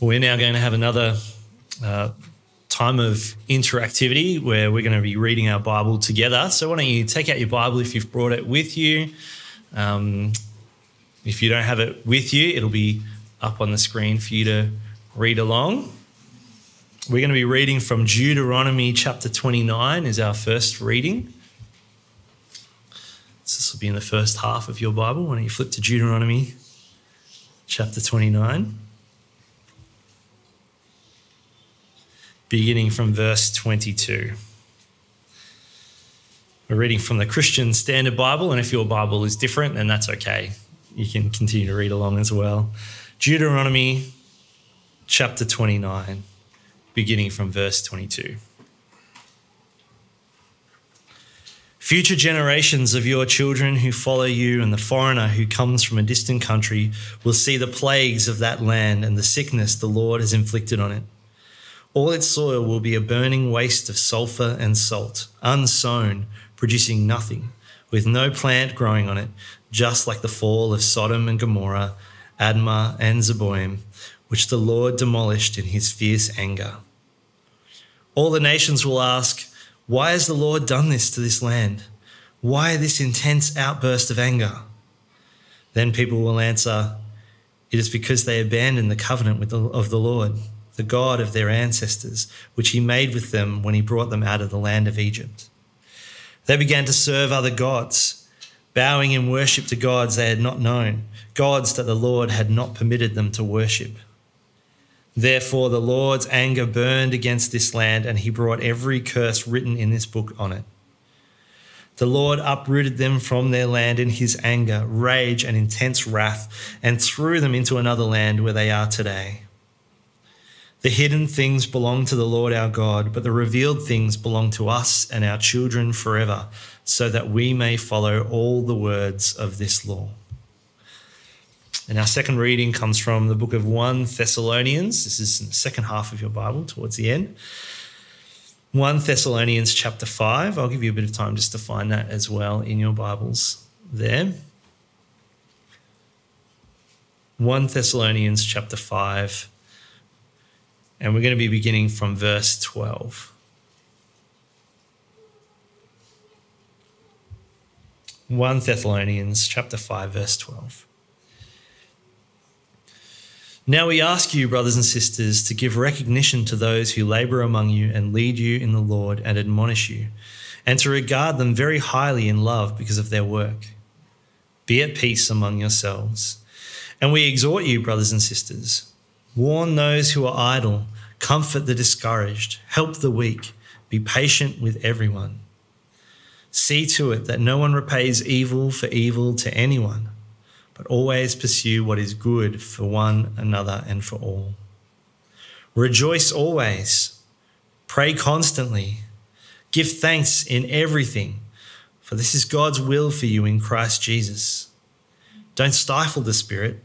We're now going to have another uh, time of interactivity where we're going to be reading our Bible together. So, why don't you take out your Bible if you've brought it with you? Um, if you don't have it with you, it'll be up on the screen for you to read along. We're going to be reading from Deuteronomy chapter 29 is our first reading. So this will be in the first half of your Bible. Why don't you flip to Deuteronomy chapter 29? Beginning from verse 22. We're reading from the Christian Standard Bible, and if your Bible is different, then that's okay. You can continue to read along as well. Deuteronomy chapter 29, beginning from verse 22. Future generations of your children who follow you and the foreigner who comes from a distant country will see the plagues of that land and the sickness the Lord has inflicted on it. All its soil will be a burning waste of sulfur and salt, unsown, producing nothing, with no plant growing on it, just like the fall of Sodom and Gomorrah, Admah and Zeboim, which the Lord demolished in his fierce anger. All the nations will ask, Why has the Lord done this to this land? Why this intense outburst of anger? Then people will answer, It is because they abandoned the covenant the, of the Lord the God of their ancestors, which he made with them when he brought them out of the land of Egypt. They began to serve other gods, bowing in worship to gods they had not known, gods that the Lord had not permitted them to worship. Therefore, the Lord's anger burned against this land, and he brought every curse written in this book on it. The Lord uprooted them from their land in his anger, rage, and intense wrath, and threw them into another land where they are today. The hidden things belong to the Lord our God, but the revealed things belong to us and our children forever, so that we may follow all the words of this law. And our second reading comes from the book of 1 Thessalonians. This is in the second half of your Bible, towards the end. 1 Thessalonians chapter 5. I'll give you a bit of time just to find that as well in your Bibles there. 1 Thessalonians chapter 5 and we're going to be beginning from verse 12. 1 Thessalonians chapter 5 verse 12. Now we ask you brothers and sisters to give recognition to those who labor among you and lead you in the Lord and admonish you and to regard them very highly in love because of their work. Be at peace among yourselves. And we exhort you brothers and sisters warn those who are idle Comfort the discouraged, help the weak, be patient with everyone. See to it that no one repays evil for evil to anyone, but always pursue what is good for one another and for all. Rejoice always, pray constantly, give thanks in everything, for this is God's will for you in Christ Jesus. Don't stifle the Spirit,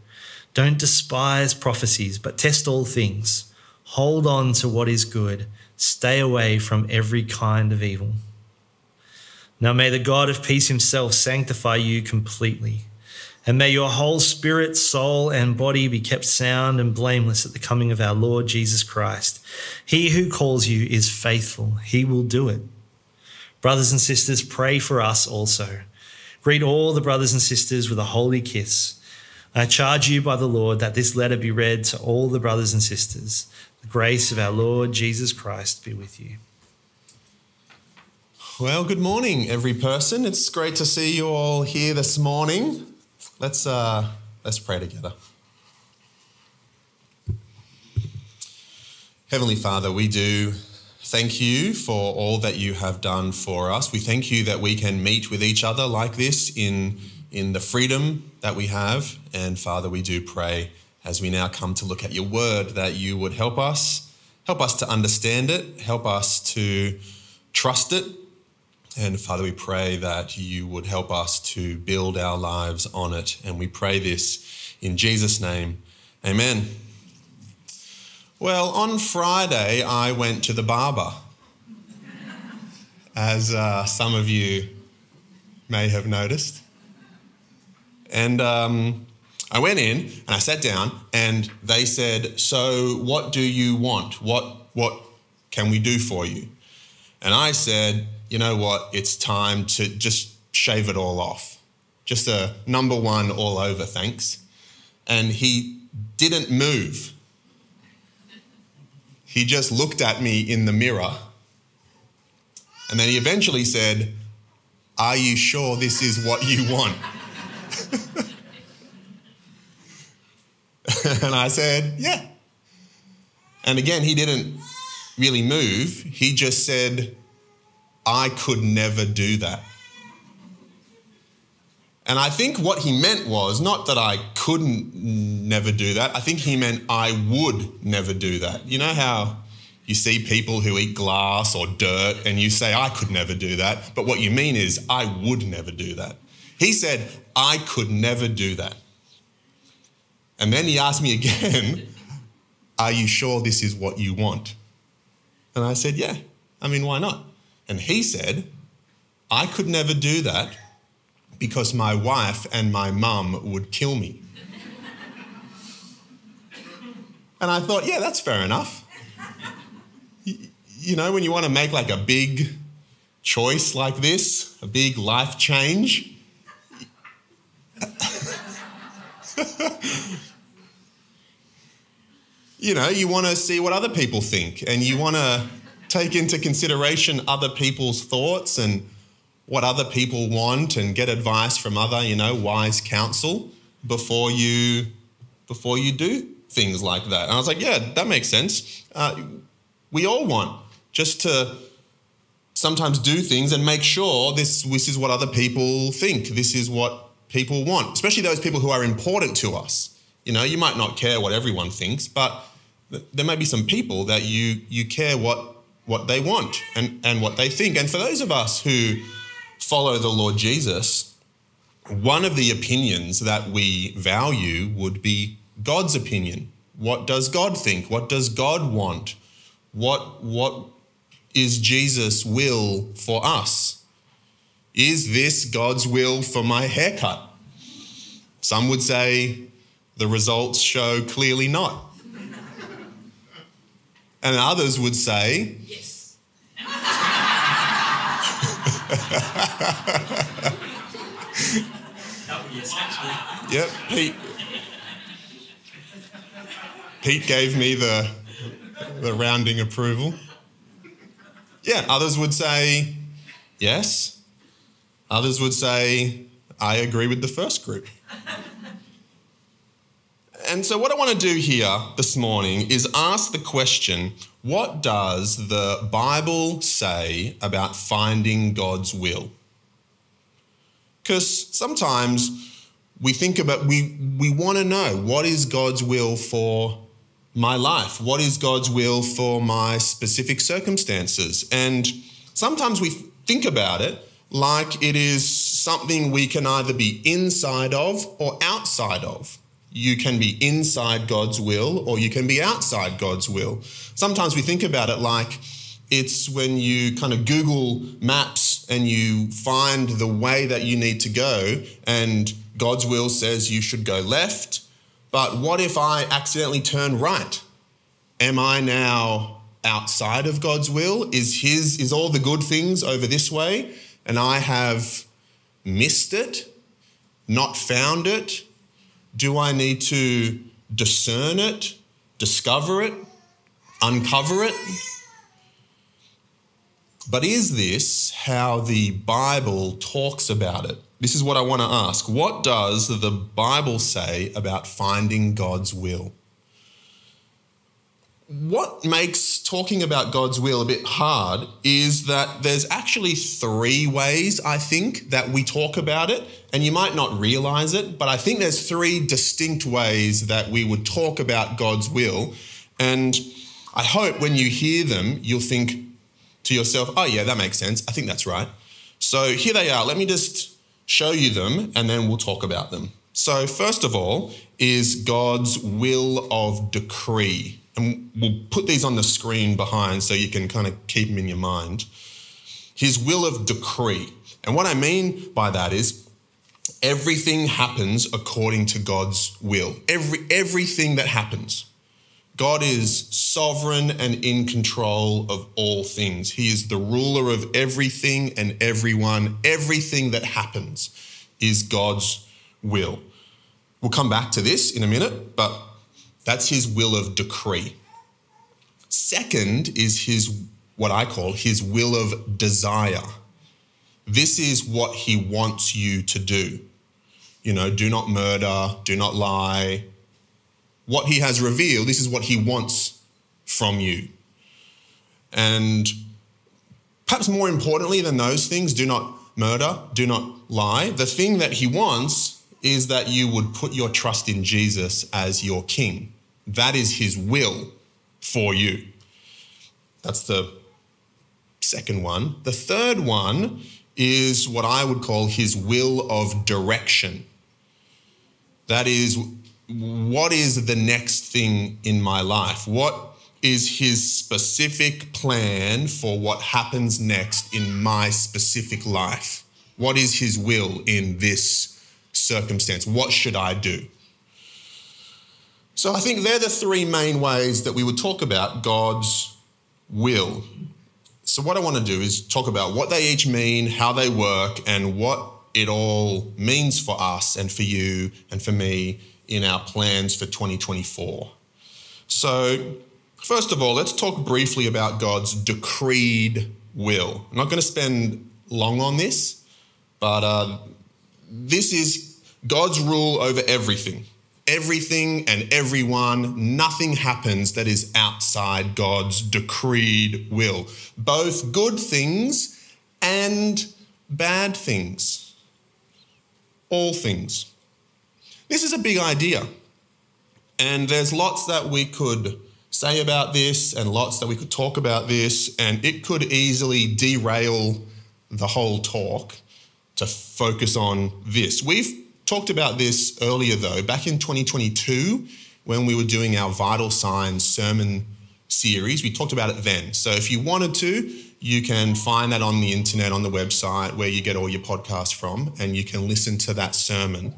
don't despise prophecies, but test all things Hold on to what is good. Stay away from every kind of evil. Now may the God of peace himself sanctify you completely. And may your whole spirit, soul, and body be kept sound and blameless at the coming of our Lord Jesus Christ. He who calls you is faithful, he will do it. Brothers and sisters, pray for us also. Greet all the brothers and sisters with a holy kiss. I charge you by the Lord that this letter be read to all the brothers and sisters. The grace of our Lord Jesus Christ be with you. Well, good morning, every person. It's great to see you all here this morning. Let's uh, let's pray together. Heavenly Father, we do thank you for all that you have done for us. We thank you that we can meet with each other like this in in the freedom that we have. And Father, we do pray as we now come to look at your word, that you would help us, help us to understand it, help us to trust it. And Father, we pray that you would help us to build our lives on it. And we pray this in Jesus' name. Amen. Well, on Friday, I went to the barber. As uh, some of you may have noticed. And um, I went in and I sat down and they said, "So what do you want? What what can we do for you?" And I said, "You know what? It's time to just shave it all off. Just a number 1 all over, thanks." And he didn't move. He just looked at me in the mirror. And then he eventually said, Are you sure this is what you want? and I said, Yeah. And again, he didn't really move. He just said, I could never do that. And I think what he meant was not that I couldn't never do that. I think he meant I would never do that. You know how you see people who eat glass or dirt and you say, I could never do that. But what you mean is, I would never do that. He said, I could never do that. And then he asked me again, Are you sure this is what you want? And I said, Yeah. I mean, why not? And he said, I could never do that because my wife and my mum would kill me. and I thought, yeah, that's fair enough. You know, when you want to make like a big choice like this, a big life change, you know, you want to see what other people think and you want to take into consideration other people's thoughts and what other people want and get advice from other, you know, wise counsel before you before you do things like that. And I was like, yeah, that makes sense. Uh, we all want just to sometimes do things and make sure this this is what other people think. This is what people want, especially those people who are important to us. You know, you might not care what everyone thinks, but there may be some people that you you care what what they want and and what they think. And for those of us who follow the Lord Jesus, one of the opinions that we value would be God's opinion. What does God think? What does God want? What what is Jesus' will for us? Is this God's will for my haircut? Some would say the results show clearly not. And others would say, Yes. yep, Pete. Pete gave me the, the rounding approval. Yeah, others would say, yes. Others would say, I agree with the first group. And so, what I want to do here this morning is ask the question what does the Bible say about finding God's will? Because sometimes we think about, we, we want to know what is God's will for my life? What is God's will for my specific circumstances? And sometimes we think about it like it is something we can either be inside of or outside of. You can be inside God's will or you can be outside God's will. Sometimes we think about it like it's when you kind of Google Maps and you find the way that you need to go, and God's will says you should go left. But what if I accidentally turn right? Am I now outside of God's will? Is his is all the good things over this way and I have missed it, not found it? Do I need to discern it, discover it, uncover it? But is this how the Bible talks about it? This is what I want to ask. What does the Bible say about finding God's will? What makes talking about God's will a bit hard is that there's actually three ways, I think, that we talk about it. And you might not realize it, but I think there's three distinct ways that we would talk about God's will. And I hope when you hear them, you'll think to yourself, oh, yeah, that makes sense. I think that's right. So here they are. Let me just show you them and then we'll talk about them. So, first of all, is God's will of decree and we'll put these on the screen behind so you can kind of keep them in your mind. His will of decree. And what I mean by that is Everything happens according to God's will. Every, everything that happens. God is sovereign and in control of all things. He is the ruler of everything and everyone. Everything that happens is God's will. We'll come back to this in a minute, but that's his will of decree. Second is his, what I call his will of desire. This is what he wants you to do. You know, do not murder, do not lie, what he has revealed, this is what he wants from you. And perhaps more importantly than those things, do not murder, do not lie. The thing that he wants is that you would put your trust in Jesus as your king. That is his will for you. That's the second one. The third one is what I would call his will of direction. That is what is the next thing in my life? What is his specific plan for what happens next in my specific life? What is his will in this circumstance? What should I do? So I think they're the three main ways that we would talk about God's will. So, what I want to do is talk about what they each mean, how they work, and what it all means for us and for you and for me in our plans for 2024. So, first of all, let's talk briefly about God's decreed will. I'm not going to spend long on this, but uh, this is God's rule over everything. Everything and everyone, nothing happens that is outside God's decreed will, both good things and bad things. All things. This is a big idea. And there's lots that we could say about this and lots that we could talk about this, and it could easily derail the whole talk to focus on this. We've talked about this earlier, though, back in 2022 when we were doing our Vital Signs sermon series. We talked about it then. So if you wanted to, you can find that on the internet, on the website where you get all your podcasts from, and you can listen to that sermon.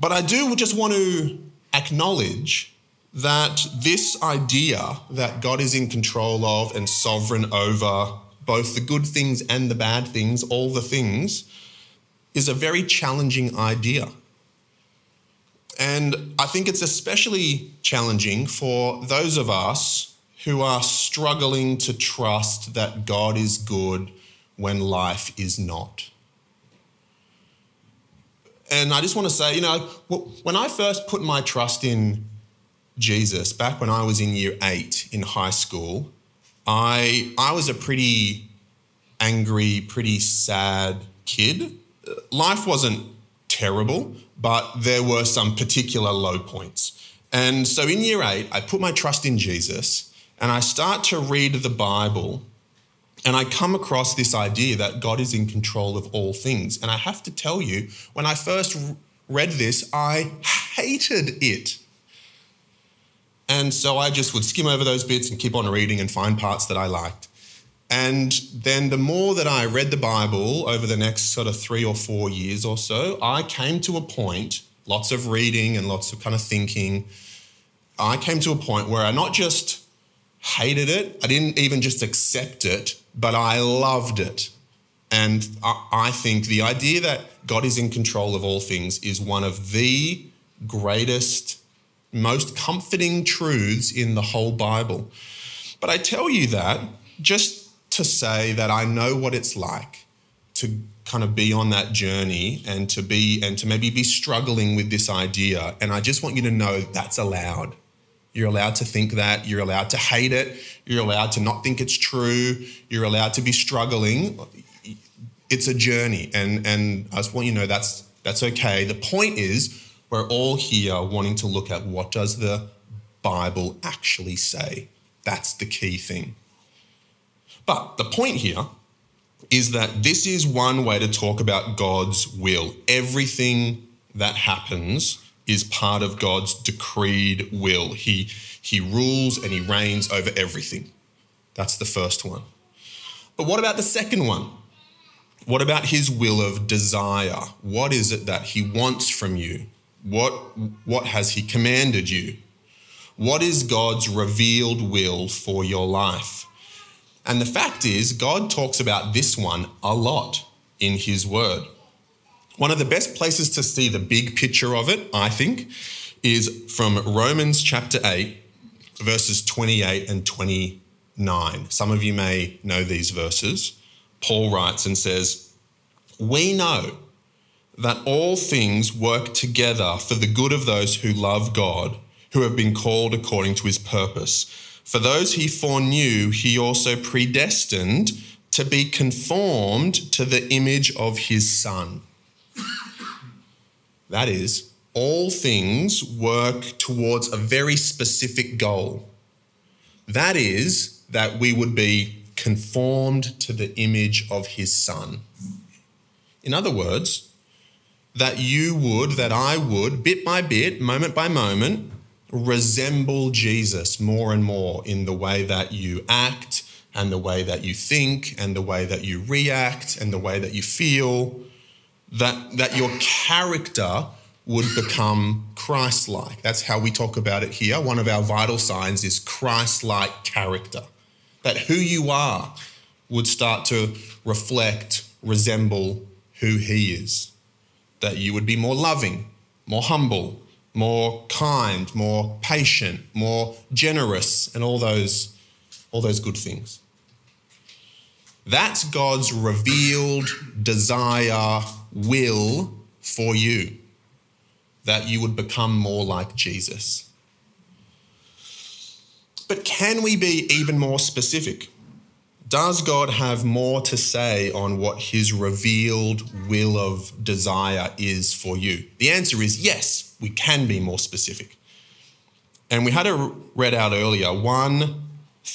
But I do just want to acknowledge that this idea that God is in control of and sovereign over both the good things and the bad things, all the things, is a very challenging idea. And I think it's especially challenging for those of us who are struggling to trust that God is good when life is not. And I just want to say, you know, when I first put my trust in Jesus back when I was in year eight in high school, I, I was a pretty angry, pretty sad kid. Life wasn't terrible, but there were some particular low points. And so in year eight, I put my trust in Jesus and I start to read the Bible and I come across this idea that God is in control of all things. And I have to tell you, when I first read this, I hated it. And so I just would skim over those bits and keep on reading and find parts that I liked. And then the more that I read the Bible over the next sort of three or four years or so, I came to a point, lots of reading and lots of kind of thinking, I came to a point where I not just hated it, I didn't even just accept it, but I loved it. And I think the idea that God is in control of all things is one of the greatest, most comforting truths in the whole Bible. But I tell you that just to say that I know what it's like to kind of be on that journey and to be and to maybe be struggling with this idea. And I just want you to know that's allowed. You're allowed to think that. You're allowed to hate it. You're allowed to not think it's true. You're allowed to be struggling. It's a journey, and and I just want you to know that's that's okay. The point is, we're all here wanting to look at what does the Bible actually say. That's the key thing. But the point here is that this is one way to talk about God's will. Everything that happens is part of God's decreed will. He, he rules and he reigns over everything. That's the first one. But what about the second one? What about his will of desire? What is it that he wants from you? What, what has he commanded you? What is God's revealed will for your life? And the fact is, God talks about this one a lot in his word. One of the best places to see the big picture of it, I think, is from Romans chapter 8, verses 28 and 29. Some of you may know these verses. Paul writes and says, We know that all things work together for the good of those who love God, who have been called according to his purpose. For those he foreknew, he also predestined to be conformed to the image of his Son. That is, all things work towards a very specific goal. That is, that we would be conformed to the image of his Son. In other words, that you would, that I would, bit by bit, moment by moment, resemble Jesus more and more in the way that you act and the way that you think and the way that you react and the way that you feel, that, that your character would become Christ like. That's how we talk about it here. One of our vital signs is Christ like character. That who you are would start to reflect, resemble who He is. That you would be more loving, more humble, more kind, more patient, more generous, and all those, all those good things. That's God's revealed desire, will for you, that you would become more like Jesus. But can we be even more specific? Does God have more to say on what his revealed will of desire is for you? The answer is yes, we can be more specific. And we had a read out earlier 1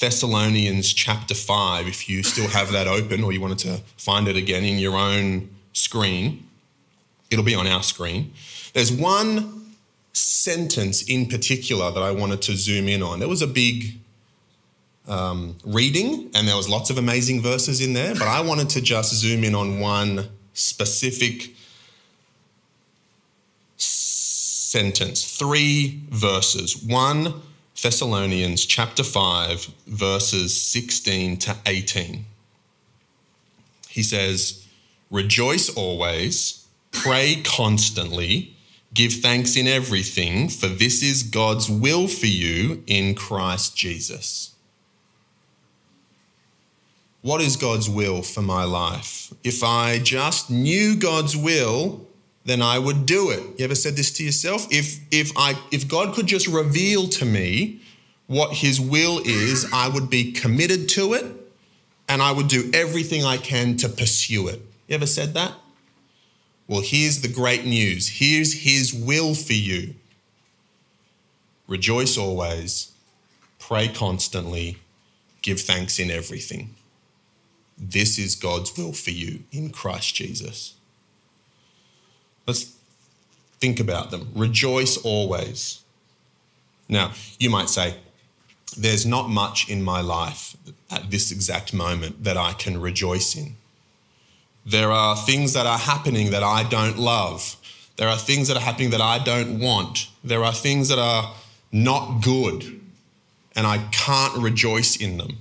Thessalonians chapter 5, if you still have that open or you wanted to find it again in your own screen, it'll be on our screen. There's one sentence in particular that I wanted to zoom in on. There was a big um, reading, and there was lots of amazing verses in there, but I wanted to just zoom in on one specific sentence, three verses. One Thessalonians chapter 5, verses 16 to 18. He says, Rejoice always, pray constantly, give thanks in everything, for this is God's will for you in Christ Jesus. What is God's will for my life? If I just knew God's will, then I would do it. You ever said this to yourself? If if I if God could just reveal to me what his will is, I would be committed to it and I would do everything I can to pursue it. You ever said that? Well, here's the great news. Here's his will for you. Rejoice always, pray constantly, give thanks in everything. This is God's will for you in Christ Jesus. Let's think about them. Rejoice always. Now, you might say, there's not much in my life at this exact moment that I can rejoice in. There are things that are happening that I don't love. There are things that are happening that I don't want. There are things that are not good, and I can't rejoice in them.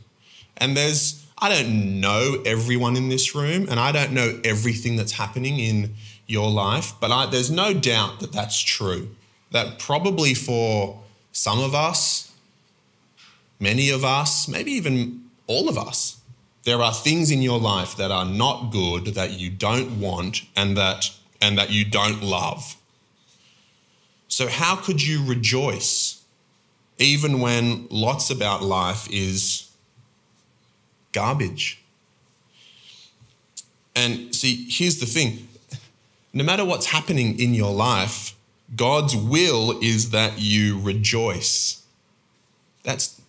And there's, I don't know everyone in this room, and I don't know everything that's happening in your life, but I, there's no doubt that that's true. That probably for some of us, many of us, maybe even all of us, there are things in your life that are not good, that you don't want, and that, and that you don't love. So, how could you rejoice even when lots about life is garbage? And see, here's the thing no matter what's happening in your life, God's will is that you rejoice. That's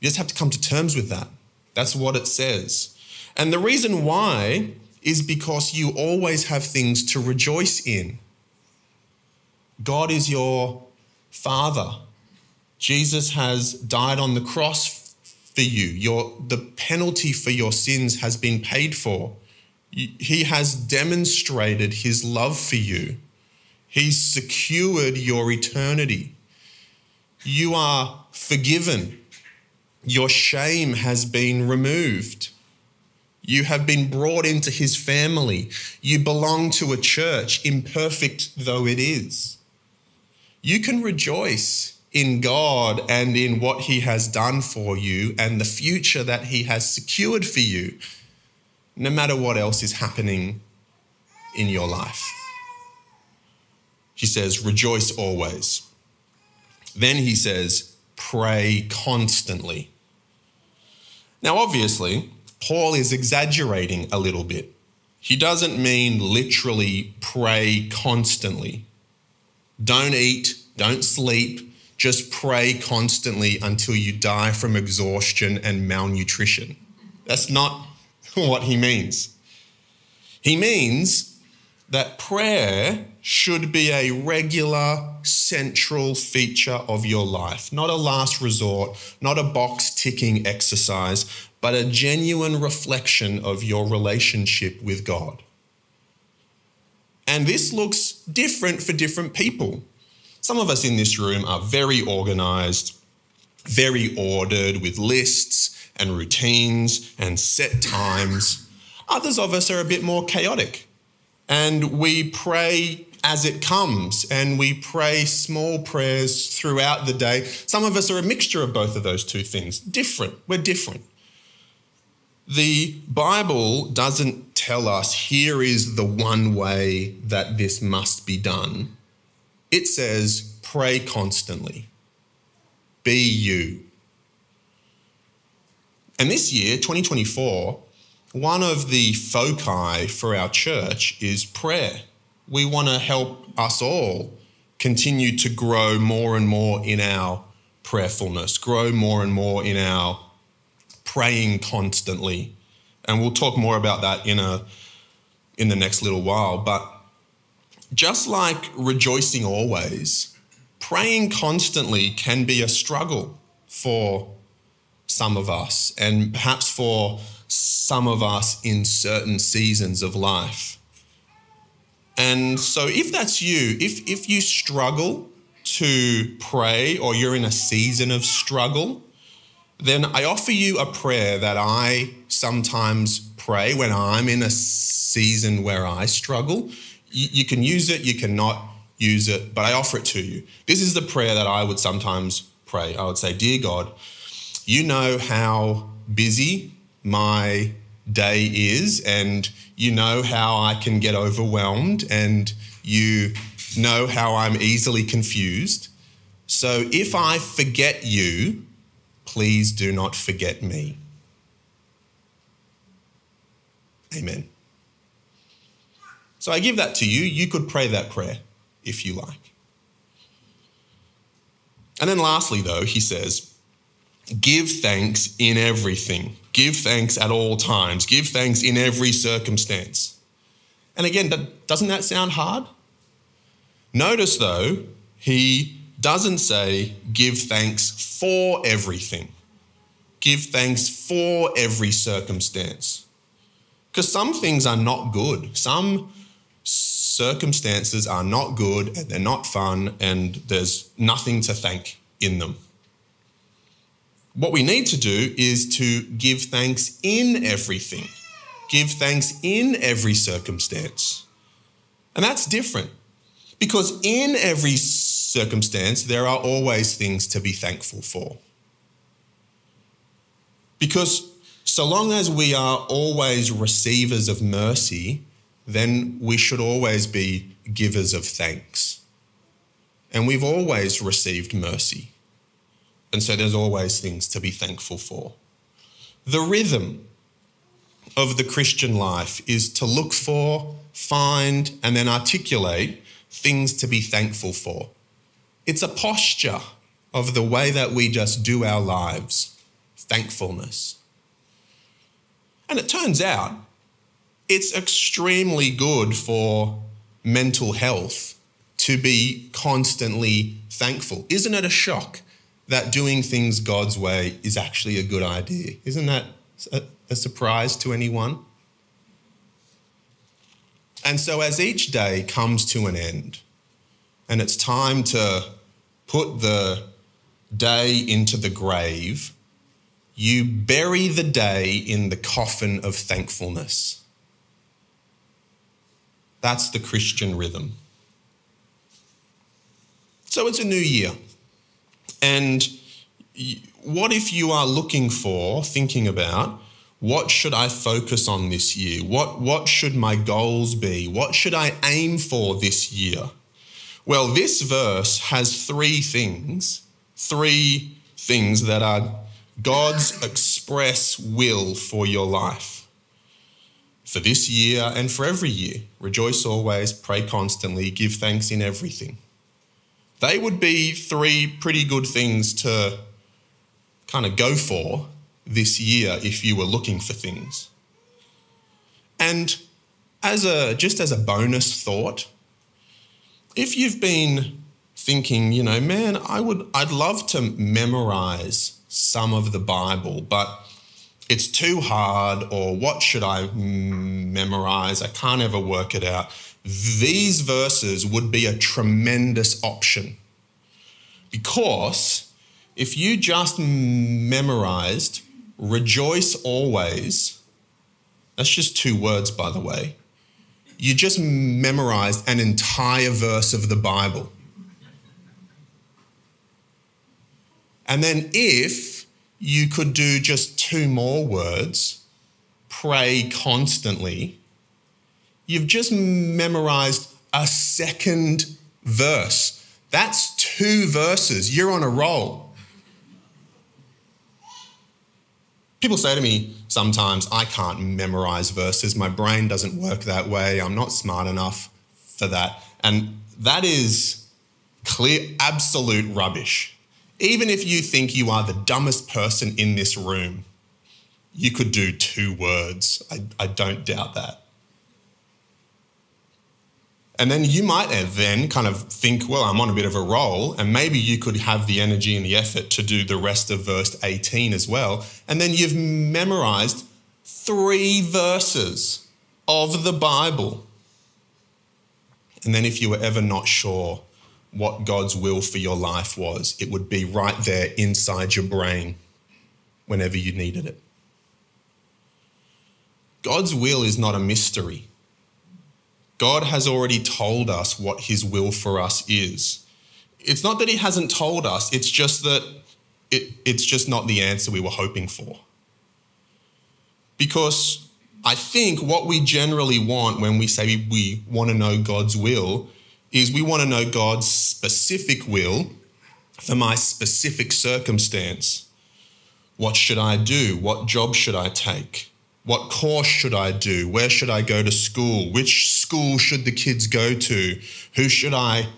you just have to come to terms with that. That's what it says. And the reason why is because you always have things to rejoice in. God is your father. Jesus has died on the cross for you. Your, the penalty for your sins has been paid for. He has demonstrated his love for you. He's secured your eternity. You are forgiven. Your shame has been removed. You have been brought into his family. You belong to a church, imperfect though it is. You can rejoice in God and in what he has done for you and the future that he has secured for you, no matter what else is happening in your life he says, rejoice always. Then he says, pray constantly. Now, obviously, Paul is exaggerating a little bit. He doesn't mean literally pray constantly. Don't eat, don't sleep, just pray constantly until you die from exhaustion and malnutrition. That's not what he means. He means that prayer should be a regular, central feature of your life, not a last resort, not a box ticking exercise, but a genuine reflection of your relationship with God. And this looks different for different people. Some of us in this room are very organized, very ordered with lists and routines and set times. Others of us are a bit more chaotic and we pray as it comes, and we pray small prayers throughout the day. Some of us are a mixture of both of those two things. Different. We're different. The Bible doesn't tell us here is the one way that this must be done. It says, pray constantly. Be you. And this year, 2024, one of the foci for our church is prayer we want to help us all continue to grow more and more in our prayerfulness, grow more and more in our praying constantly. And we'll talk more about that in a in the next little while, but just like rejoicing always, praying constantly can be a struggle for some of us and perhaps for some of us in certain seasons of life. And so, if that's you, if, if you struggle to pray or you're in a season of struggle, then I offer you a prayer that I sometimes pray when I'm in a season where I struggle. You, you can use it, you cannot use it, but I offer it to you. This is the prayer that I would sometimes pray. I would say, Dear God, you know how busy my day is, and you know how I can get overwhelmed, and you know how I'm easily confused. So if I forget you, please do not forget me. Amen. So I give that to you. You could pray that prayer if you like. And then lastly, though, he says, Give thanks in everything. Give thanks at all times. Give thanks in every circumstance. And again, doesn't that sound hard? Notice, though, he doesn't say give thanks for everything. Give thanks for every circumstance. Because some things are not good. Some circumstances are not good and they're not fun and there's nothing to thank in them. What we need to do is to give thanks in everything, give thanks in every circumstance. And that's different because in every circumstance, there are always things to be thankful for. Because so long as we are always receivers of mercy, then we should always be givers of thanks. And we've always received mercy. And so there's always things to be thankful for. The rhythm of the Christian life is to look for, find, and then articulate things to be thankful for. It's a posture of the way that we just do our lives, thankfulness. And it turns out it's extremely good for mental health to be constantly thankful. Isn't it a shock that doing things God's way is actually a good idea. Isn't that a, a surprise to anyone? And so, as each day comes to an end, and it's time to put the day into the grave, you bury the day in the coffin of thankfulness. That's the Christian rhythm. So it's a new year. And what if you are looking for, thinking about, what should I focus on this year? What, what should my goals be? What should I aim for this year? Well, this verse has three things, three things that are God's express will for your life. For this year and for every year, rejoice always, pray constantly, give thanks in everything. They would be three pretty good things to kind of go for this year if you were looking for things. And as a just as a bonus thought, if you've been thinking, you know, man, I would I'd love to memorize some of the Bible, but it's too hard or what should I hmm, memorize? I can't ever work it out. These verses would be a tremendous option. Because if you just memorized rejoice always, that's just two words, by the way. You just memorized an entire verse of the Bible. And then if you could do just two more words, pray constantly, you've just memorized a second verse. That's two verses. You're on a roll. People say to me sometimes, I can't memorize verses. My brain doesn't work that way. I'm not smart enough for that. And that is clear, absolute rubbish. Even if you think you are the dumbest person in this room, you could do two words. I, I don't doubt that. And then you might then kind of think, well, I'm on a bit of a roll, and maybe you could have the energy and the effort to do the rest of verse 18 as well. And then you've memorized three verses of the Bible. And then if you were ever not sure what God's will for your life was, it would be right there inside your brain whenever you needed it. God's will is not a mystery. God has already told us what his will for us is. It's not that he hasn't told us, it's just that it, it's just not the answer we were hoping for. Because I think what we generally want when we say we want to know God's will is we want to know God's specific will for my specific circumstance. What should I do? What job should I take? What course should I do? Where should I go to school? Which school should the kids go to? Who should I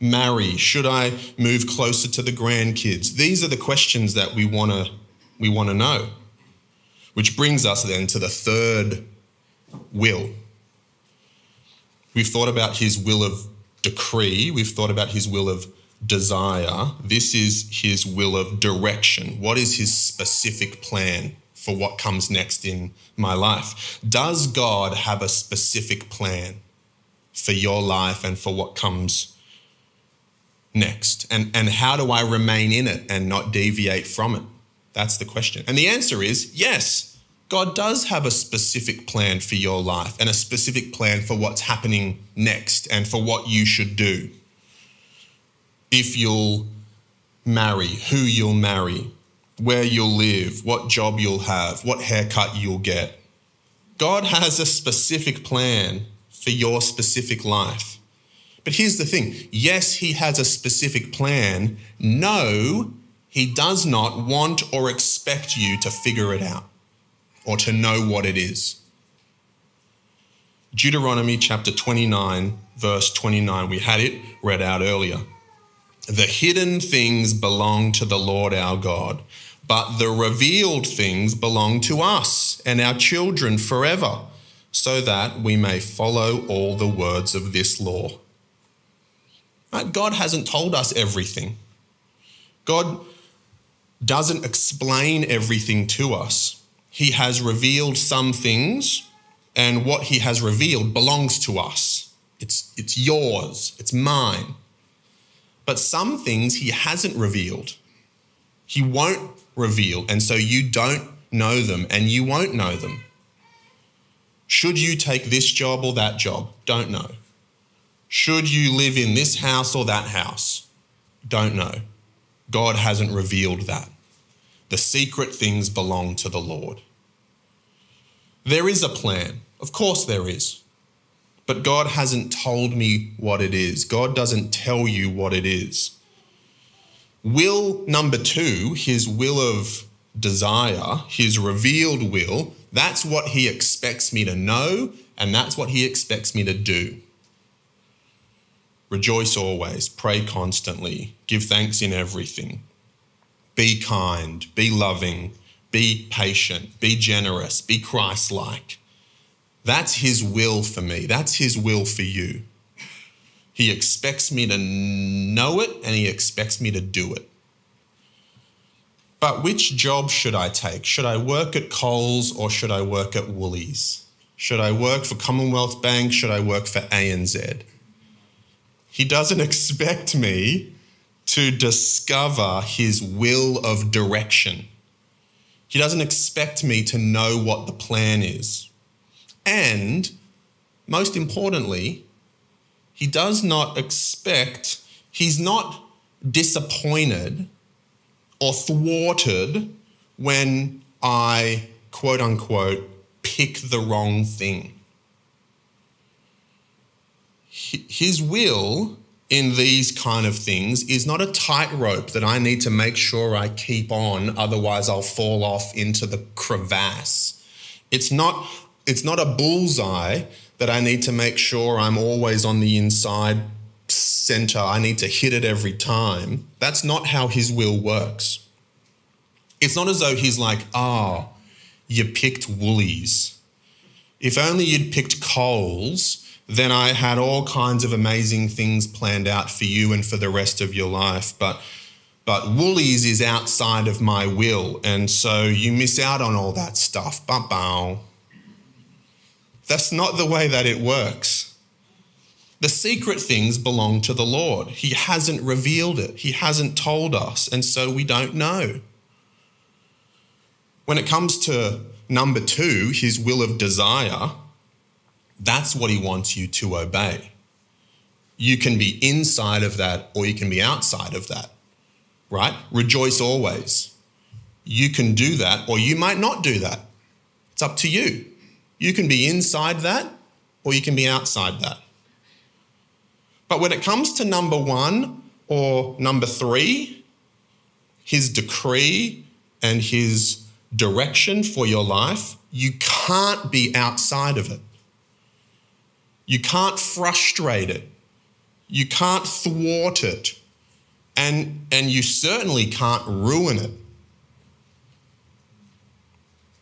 marry? Should I move closer to the grandkids? These are the questions that we want to we want to know. Which brings us then to the third will. We've thought about his will of decree, we've thought about his will of desire. This is his will of direction. What is his specific plan? for what comes next in my life. Does God have a specific plan for your life and for what comes next? And, and how do I remain in it and not deviate from it? That's the question. And the answer is yes, God does have a specific plan for your life and a specific plan for what's happening next and for what you should do. If you'll marry, who you'll marry, where you'll live, what job you'll have, what haircut you'll get. God has a specific plan for your specific life. But here's the thing yes, He has a specific plan. No, He does not want or expect you to figure it out or to know what it is. Deuteronomy chapter 29, verse 29, we had it read out earlier. The hidden things belong to the Lord our God but the revealed things belong to us and our children forever, so that we may follow all the words of this law. God hasn't told us everything. God doesn't explain everything to us. He has revealed some things and what he has revealed belongs to us. It's, it's yours, it's mine. But some things he hasn't revealed. He won't reveal, and so you don't know them and you won't know them. Should you take this job or that job? Don't know. Should you live in this house or that house? Don't know. God hasn't revealed that. The secret things belong to the Lord. There is a plan. Of course, there is. But God hasn't told me what it is. God doesn't tell you what it is. Will number two, his will of desire, his revealed will, that's what he expects me to know, and that's what he expects me to do. Rejoice always, pray constantly, give thanks in everything. Be kind, be loving, be patient, be generous, be Christ like. That's his will for me, that's his will for you. He expects me to know it and he expects me to do it. But which job should I take? Should I work at Coles or should I work at Woolies? Should I work for Commonwealth Bank? Should I work for ANZ? He doesn't expect me to discover his will of direction. He doesn't expect me to know what the plan is. And most importantly, he does not expect, he's not disappointed or thwarted when I, quote unquote, pick the wrong thing. His will in these kind of things is not a tightrope that I need to make sure I keep on, otherwise I'll fall off into the crevasse. It's not, it's not a bullseye that I need to make sure I'm always on the inside center. I need to hit it every time. That's not how his will works. It's not as though he's like, ah, oh, you picked Woolies. If only you'd picked Coles, then I had all kinds of amazing things planned out for you and for the rest of your life. But but Woolies is outside of my will, and so you miss out on all that stuff. Ba That's not the way that it works. The secret things belong to the Lord. He hasn't revealed it, He hasn't told us, and so we don't know. When it comes to number two, His will of desire, that's what he wants you to obey. You can be inside of that or you can be outside of that, right? Rejoice always. You can do that or you might not do that. It's up to you. You can be inside that or you can be outside that. But when it comes to number one or number three, his decree and his direction for your life, you can't be outside of it. You can't frustrate it. You can't thwart it. And, and you certainly can't ruin it.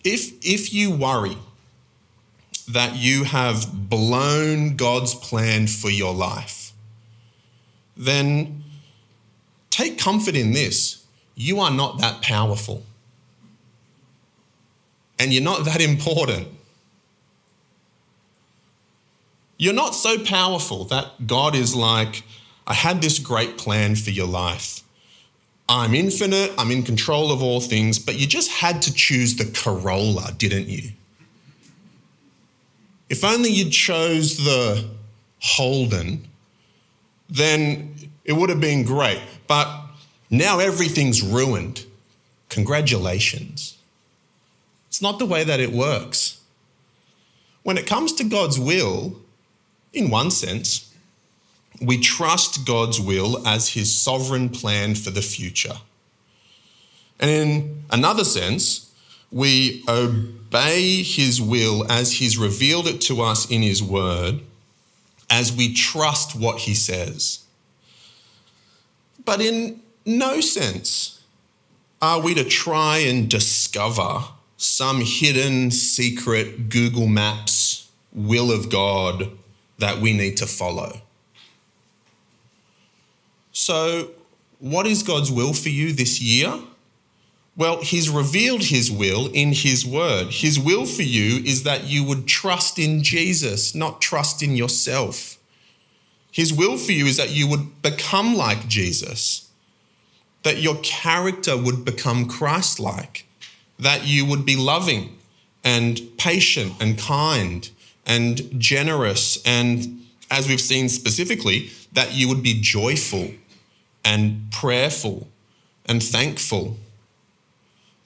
If, if you worry that you have blown God's plan for your life, then take comfort in this. You are not that powerful. And you're not that important. You're not so powerful that God is like, I had this great plan for your life. I'm infinite, I'm in control of all things, but you just had to choose the Corolla, didn't you? If only you chose the Holden, then it would have been great. But now everything's ruined. Congratulations. It's not the way that it works. When it comes to God's will, in one sense, we trust God's will as his sovereign plan for the future. And in another sense, we obey his will as he's revealed it to us in his word, as we trust what he says. But in no sense are we to try and discover some hidden, secret Google Maps will of God that we need to follow. So, what is God's will for you this year? Well, He's revealed His will in His word. His will for you is that you would trust in Jesus, not trust in yourself. His will for you is that you would become like Jesus, that your character would become Christ like, that you would be loving and patient and kind and generous, and as we've seen specifically, that you would be joyful and prayerful and thankful.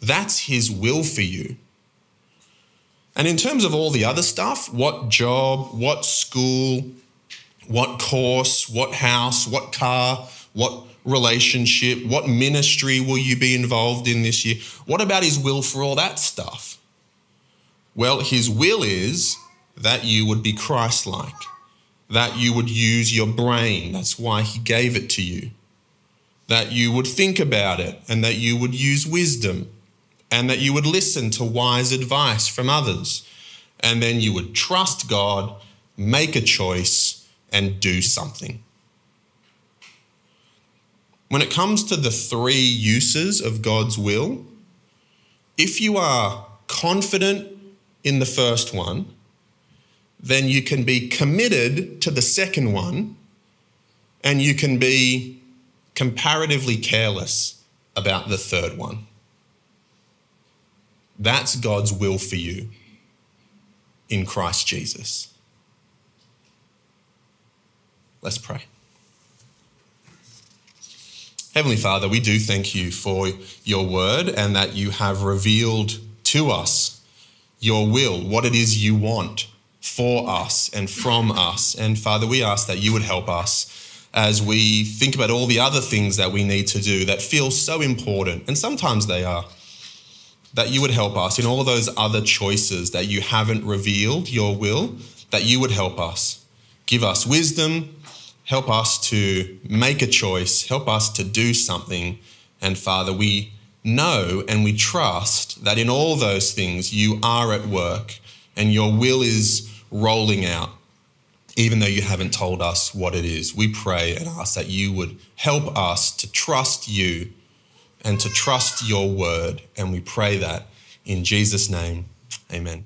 That's His will for you. And in terms of all the other stuff, what job, what school, what course, what house, what car, what relationship, what ministry will you be involved in this year? What about his will for all that stuff? Well, his will is that you would be Christ like, that you would use your brain. That's why he gave it to you. That you would think about it and that you would use wisdom and that you would listen to wise advice from others. And then you would trust God, make a choice, and do something. When it comes to the three uses of God's will, if you are confident in the first one, then you can be committed to the second one and you can be comparatively careless about the third one. That's God's will for you in Christ Jesus. Let's pray. Heavenly Father, we do thank you for your word and that you have revealed to us your will, what it is you want for us and from us. And Father, we ask that you would help us as we think about all the other things that we need to do that feel so important, and sometimes they are, that you would help us in all those other choices that you haven't revealed your will, that you would help us. Give us wisdom, help us to make a choice, help us to do something. And Father, we know and we trust that in all those things you are at work and your will is rolling out, even though you haven't told us what it is. We pray and ask that you would help us to trust you and to trust your word. And we pray that in Jesus' name, amen.